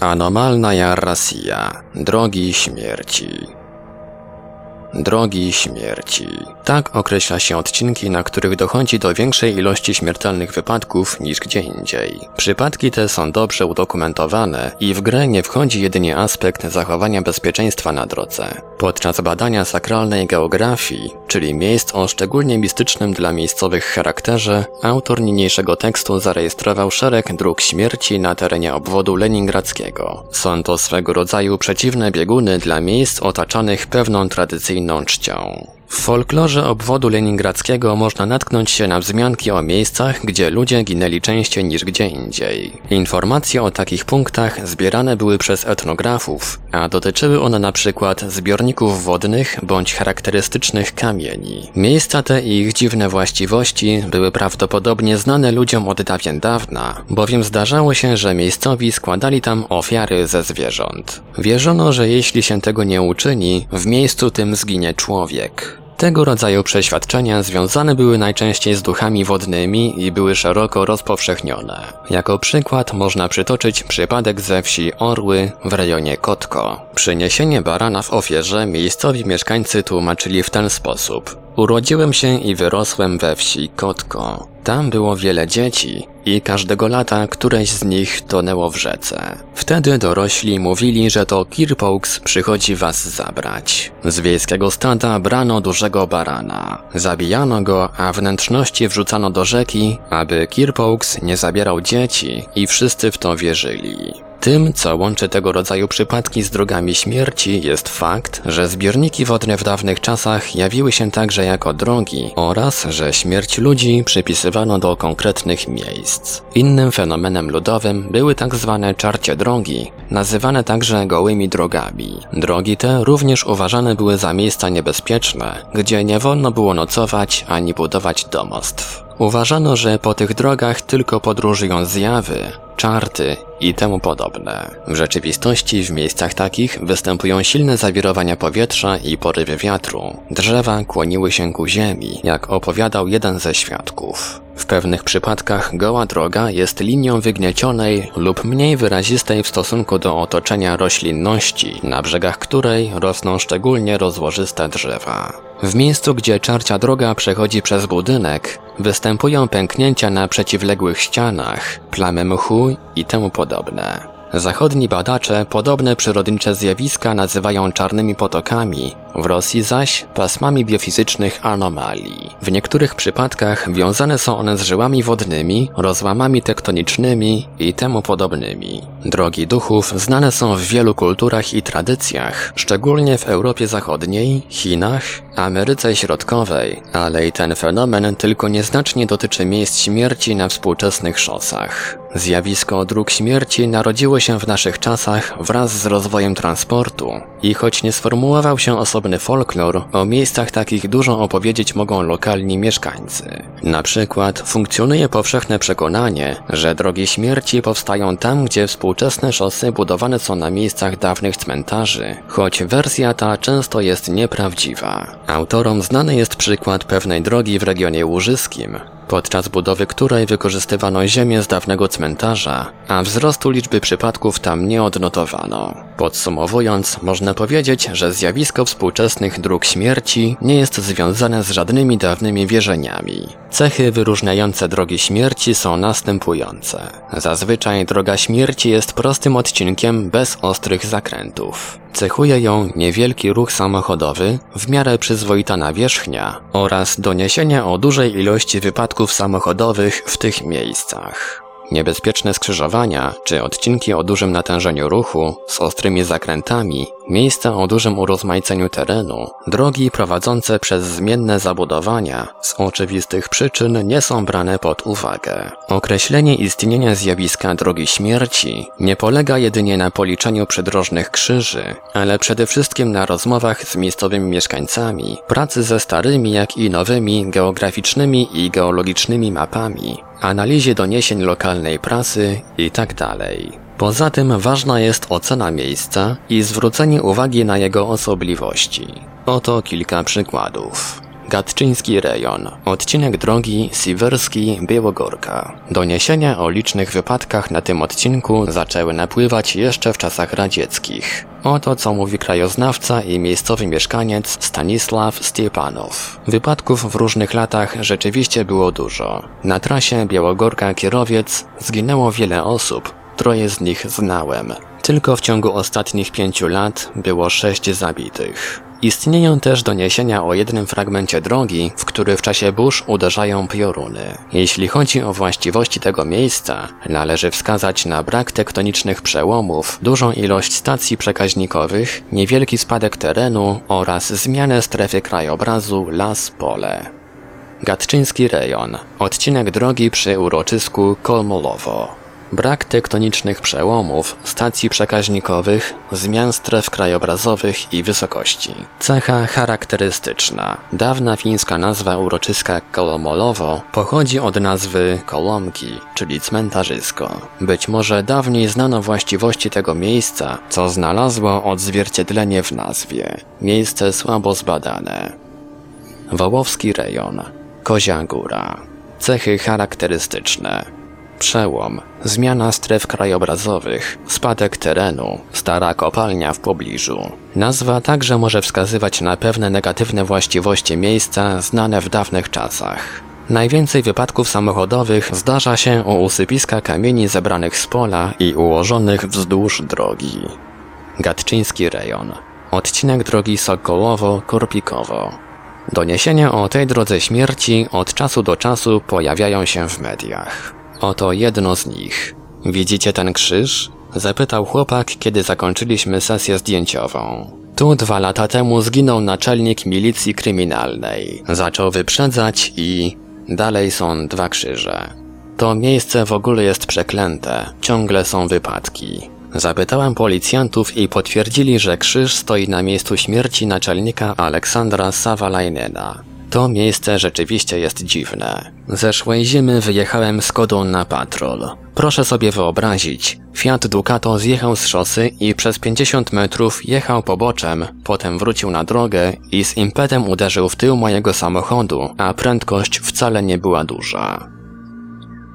Anomalna Jarrasia, drogi śmierci. Drogi śmierci. Tak określa się odcinki, na których dochodzi do większej ilości śmiertelnych wypadków niż gdzie indziej. Przypadki te są dobrze udokumentowane i w grę nie wchodzi jedynie aspekt zachowania bezpieczeństwa na drodze. Podczas badania sakralnej geografii, czyli miejsc o szczególnie mistycznym dla miejscowych charakterze, autor niniejszego tekstu zarejestrował szereg dróg śmierci na terenie obwodu leningradzkiego. Są to swego rodzaju przeciwne bieguny dla miejsc otaczanych pewną tradycyjną inną czcią. W folklorze obwodu leningradzkiego można natknąć się na wzmianki o miejscach, gdzie ludzie ginęli częściej niż gdzie indziej. Informacje o takich punktach zbierane były przez etnografów, a dotyczyły one na przykład zbiorników wodnych bądź charakterystycznych kamieni. Miejsca te i ich dziwne właściwości były prawdopodobnie znane ludziom od dawien dawna, bowiem zdarzało się, że miejscowi składali tam ofiary ze zwierząt. Wierzono, że jeśli się tego nie uczyni, w miejscu tym zginie człowiek. Tego rodzaju przeświadczenia związane były najczęściej z duchami wodnymi i były szeroko rozpowszechnione. Jako przykład można przytoczyć przypadek ze wsi Orły w rejonie Kotko. Przyniesienie barana w ofierze miejscowi mieszkańcy tłumaczyli w ten sposób. Urodziłem się i wyrosłem we wsi Kotko. Tam było wiele dzieci i każdego lata któreś z nich tonęło w rzece. Wtedy dorośli mówili, że to Kirpaux przychodzi was zabrać. Z wiejskiego stada brano dużego barana. Zabijano go, a wnętrzności wrzucano do rzeki, aby Kirpaux nie zabierał dzieci i wszyscy w to wierzyli. Tym, co łączy tego rodzaju przypadki z drogami śmierci, jest fakt, że zbiorniki wodne w dawnych czasach jawiły się także jako drogi oraz, że śmierć ludzi przypisywano do konkretnych miejsc. Innym fenomenem ludowym były tak zwane czarcie drogi, nazywane także gołymi drogami. Drogi te również uważane były za miejsca niebezpieczne, gdzie nie wolno było nocować ani budować domostw. Uważano, że po tych drogach tylko podróżują zjawy, czarty i temu podobne. W rzeczywistości w miejscach takich występują silne zawirowania powietrza i porywy wiatru. Drzewa kłoniły się ku ziemi, jak opowiadał jeden ze świadków. W pewnych przypadkach goła droga jest linią wygniecionej lub mniej wyrazistej w stosunku do otoczenia roślinności, na brzegach której rosną szczególnie rozłożyste drzewa. W miejscu, gdzie czarcia droga przechodzi przez budynek, występują pęknięcia na przeciwległych ścianach, plamy mchu i temu podobne. Zachodni badacze podobne przyrodnicze zjawiska nazywają czarnymi potokami, w Rosji zaś pasmami biofizycznych anomalii. W niektórych przypadkach wiązane są one z żyłami wodnymi, rozłamami tektonicznymi i temu podobnymi. Drogi duchów znane są w wielu kulturach i tradycjach, szczególnie w Europie Zachodniej, Chinach, Ameryce Środkowej, ale i ten fenomen tylko nieznacznie dotyczy miejsc śmierci na współczesnych szosach. Zjawisko dróg śmierci narodziło się w naszych czasach wraz z rozwojem transportu i choć nie sformułował się osobny folklor, o miejscach takich dużo opowiedzieć mogą lokalni mieszkańcy. Na przykład funkcjonuje powszechne przekonanie, że drogi śmierci powstają tam, gdzie współczesne szosy budowane są na miejscach dawnych cmentarzy, choć wersja ta często jest nieprawdziwa. Autorom znany jest przykład pewnej drogi w regionie łużyskim, podczas budowy której wykorzystywano ziemię z dawnego cmentarza, a wzrostu liczby przypadków tam nie odnotowano. Podsumowując, można powiedzieć, że zjawisko współczesnych dróg śmierci nie jest związane z żadnymi dawnymi wierzeniami. Cechy wyróżniające drogi śmierci są następujące. Zazwyczaj droga śmierci jest prostym odcinkiem bez ostrych zakrętów. Cechuje ją niewielki ruch samochodowy, w miarę przyzwoita nawierzchnia oraz doniesienia o dużej ilości wypadków samochodowych w tych miejscach. Niebezpieczne skrzyżowania czy odcinki o dużym natężeniu ruchu z ostrymi zakrętami, miejsca o dużym urozmaiceniu terenu, drogi prowadzące przez zmienne zabudowania z oczywistych przyczyn nie są brane pod uwagę. Określenie istnienia zjawiska drogi śmierci nie polega jedynie na policzeniu przydrożnych krzyży, ale przede wszystkim na rozmowach z miejscowymi mieszkańcami, pracy ze starymi jak i nowymi geograficznymi i geologicznymi mapami, analizie doniesień lokalnej prasy itd. Poza tym ważna jest ocena miejsca i zwrócenie uwagi na jego osobliwości. Oto kilka przykładów. Gatczyński rejon. Odcinek drogi Siwerski-Białogorka. Doniesienia o licznych wypadkach na tym odcinku zaczęły napływać jeszcze w czasach radzieckich. Oto co mówi krajoznawca i miejscowy mieszkaniec Stanisław Stiepanow. Wypadków w różnych latach rzeczywiście było dużo. Na trasie Białogorka-Kierowiec zginęło wiele osób, troje z nich znałem. Tylko w ciągu ostatnich pięciu lat było sześć zabitych. Istnieją też doniesienia o jednym fragmencie drogi, w który w czasie burz uderzają pioruny. Jeśli chodzi o właściwości tego miejsca, należy wskazać na brak tektonicznych przełomów, dużą ilość stacji przekaźnikowych, niewielki spadek terenu oraz zmianę strefy krajobrazu las-pole. Gatczyński rejon. Odcinek drogi przy uroczysku Kolmolowo. Brak tektonicznych przełomów, stacji przekaźnikowych, zmian stref krajobrazowych i wysokości. Cecha charakterystyczna. Dawna fińska nazwa uroczyska Kolomolowo pochodzi od nazwy Kolomki, czyli cmentarzysko. Być może dawniej znano właściwości tego miejsca, co znalazło odzwierciedlenie w nazwie. Miejsce słabo zbadane. Wołowski rejon. Kozia Góra. Cechy charakterystyczne Przełom, zmiana stref krajobrazowych, spadek terenu, stara kopalnia w pobliżu. Nazwa także może wskazywać na pewne negatywne właściwości miejsca znane w dawnych czasach. Najwięcej wypadków samochodowych zdarza się u usypiska kamieni zebranych z pola i ułożonych wzdłuż drogi. Gatczyński rejon. Odcinek drogi Sokołowo-Korpikowo. Doniesienia o tej drodze śmierci od czasu do czasu pojawiają się w mediach. Oto jedno z nich. Widzicie ten krzyż? Zapytał chłopak, kiedy zakończyliśmy sesję zdjęciową. Tu dwa lata temu zginął naczelnik milicji kryminalnej. Zaczął wyprzedzać i... Dalej są dwa krzyże. To miejsce w ogóle jest przeklęte. Ciągle są wypadki. Zapytałem policjantów i potwierdzili, że krzyż stoi na miejscu śmierci naczelnika Aleksandra Sawalajnena. To miejsce rzeczywiście jest dziwne. Zeszłej zimy wyjechałem z Kodą na patrol. Proszę sobie wyobrazić, Fiat Ducato zjechał z szosy i przez 50 metrów jechał poboczem, potem wrócił na drogę i z impetem uderzył w tył mojego samochodu, a prędkość wcale nie była duża.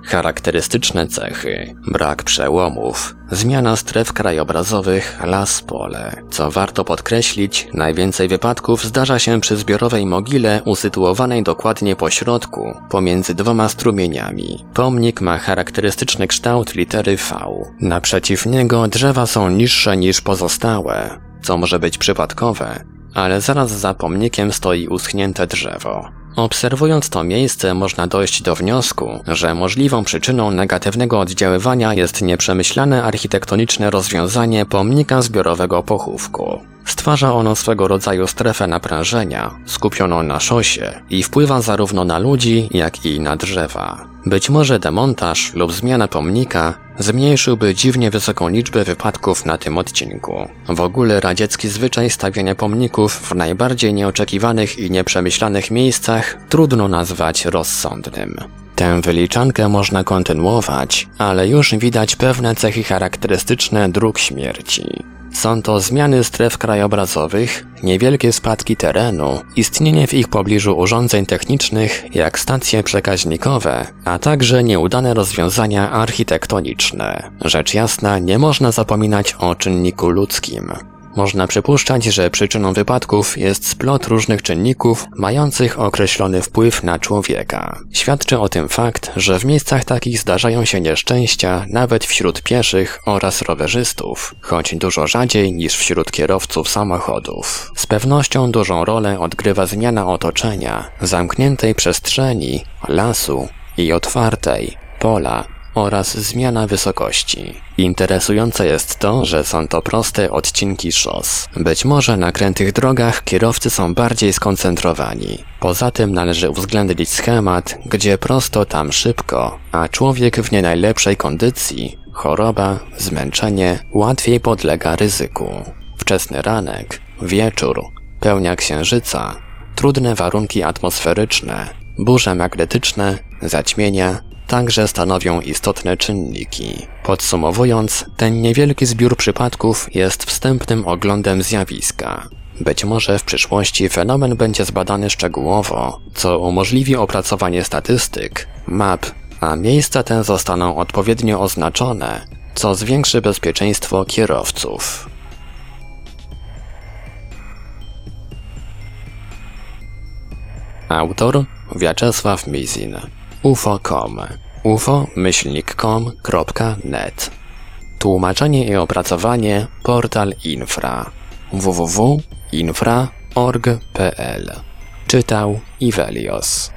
Charakterystyczne cechy, brak przełomów, zmiana stref krajobrazowych, las pole. Co warto podkreślić, najwięcej wypadków zdarza się przy zbiorowej mogile usytuowanej dokładnie po środku, pomiędzy dwoma strumieniami. Pomnik ma charakterystyczny kształt litery V. Naprzeciw niego drzewa są niższe niż pozostałe, co może być przypadkowe, ale zaraz za pomnikiem stoi uschnięte drzewo. Obserwując to miejsce można dojść do wniosku, że możliwą przyczyną negatywnego oddziaływania jest nieprzemyślane architektoniczne rozwiązanie pomnika zbiorowego pochówku. Stwarza ono swego rodzaju strefę naprężenia, skupioną na szosie i wpływa zarówno na ludzi, jak i na drzewa. Być może demontaż lub zmiana pomnika zmniejszyłby dziwnie wysoką liczbę wypadków na tym odcinku. W ogóle radziecki zwyczaj stawiania pomników w najbardziej nieoczekiwanych i nieprzemyślanych miejscach trudno nazwać rozsądnym. Tę wyliczankę można kontynuować, ale już widać pewne cechy charakterystyczne dróg śmierci. Są to zmiany stref krajobrazowych, niewielkie spadki terenu, istnienie w ich pobliżu urządzeń technicznych jak stacje przekaźnikowe, a także nieudane rozwiązania architektoniczne. Rzecz jasna, nie można zapominać o czynniku ludzkim. Można przypuszczać, że przyczyną wypadków jest splot różnych czynników mających określony wpływ na człowieka. Świadczy o tym fakt, że w miejscach takich zdarzają się nieszczęścia nawet wśród pieszych oraz rowerzystów, choć dużo rzadziej niż wśród kierowców samochodów. Z pewnością dużą rolę odgrywa zmiana otoczenia, zamkniętej przestrzeni, lasu i otwartej, pola, oraz zmiana wysokości. Interesujące jest to, że są to proste odcinki szos. Być może na krętych drogach kierowcy są bardziej skoncentrowani. Poza tym należy uwzględnić schemat, gdzie prosto tam szybko, a człowiek w nie najlepszej kondycji, choroba, zmęczenie łatwiej podlega ryzyku. Wczesny ranek, wieczór, pełnia księżyca, trudne warunki atmosferyczne, burze magnetyczne, zaćmienia, także stanowią istotne czynniki. Podsumowując, ten niewielki zbiór przypadków jest wstępnym oglądem zjawiska. Być może w przyszłości fenomen będzie zbadany szczegółowo, co umożliwi opracowanie statystyk, map, a miejsca te zostaną odpowiednio oznaczone, co zwiększy bezpieczeństwo kierowców. Autor Wiaczesław Mizin ufo.com ufo-com.net Tłumaczenie i opracowanie portal infra www.infra.org.pl Czytał Ivelios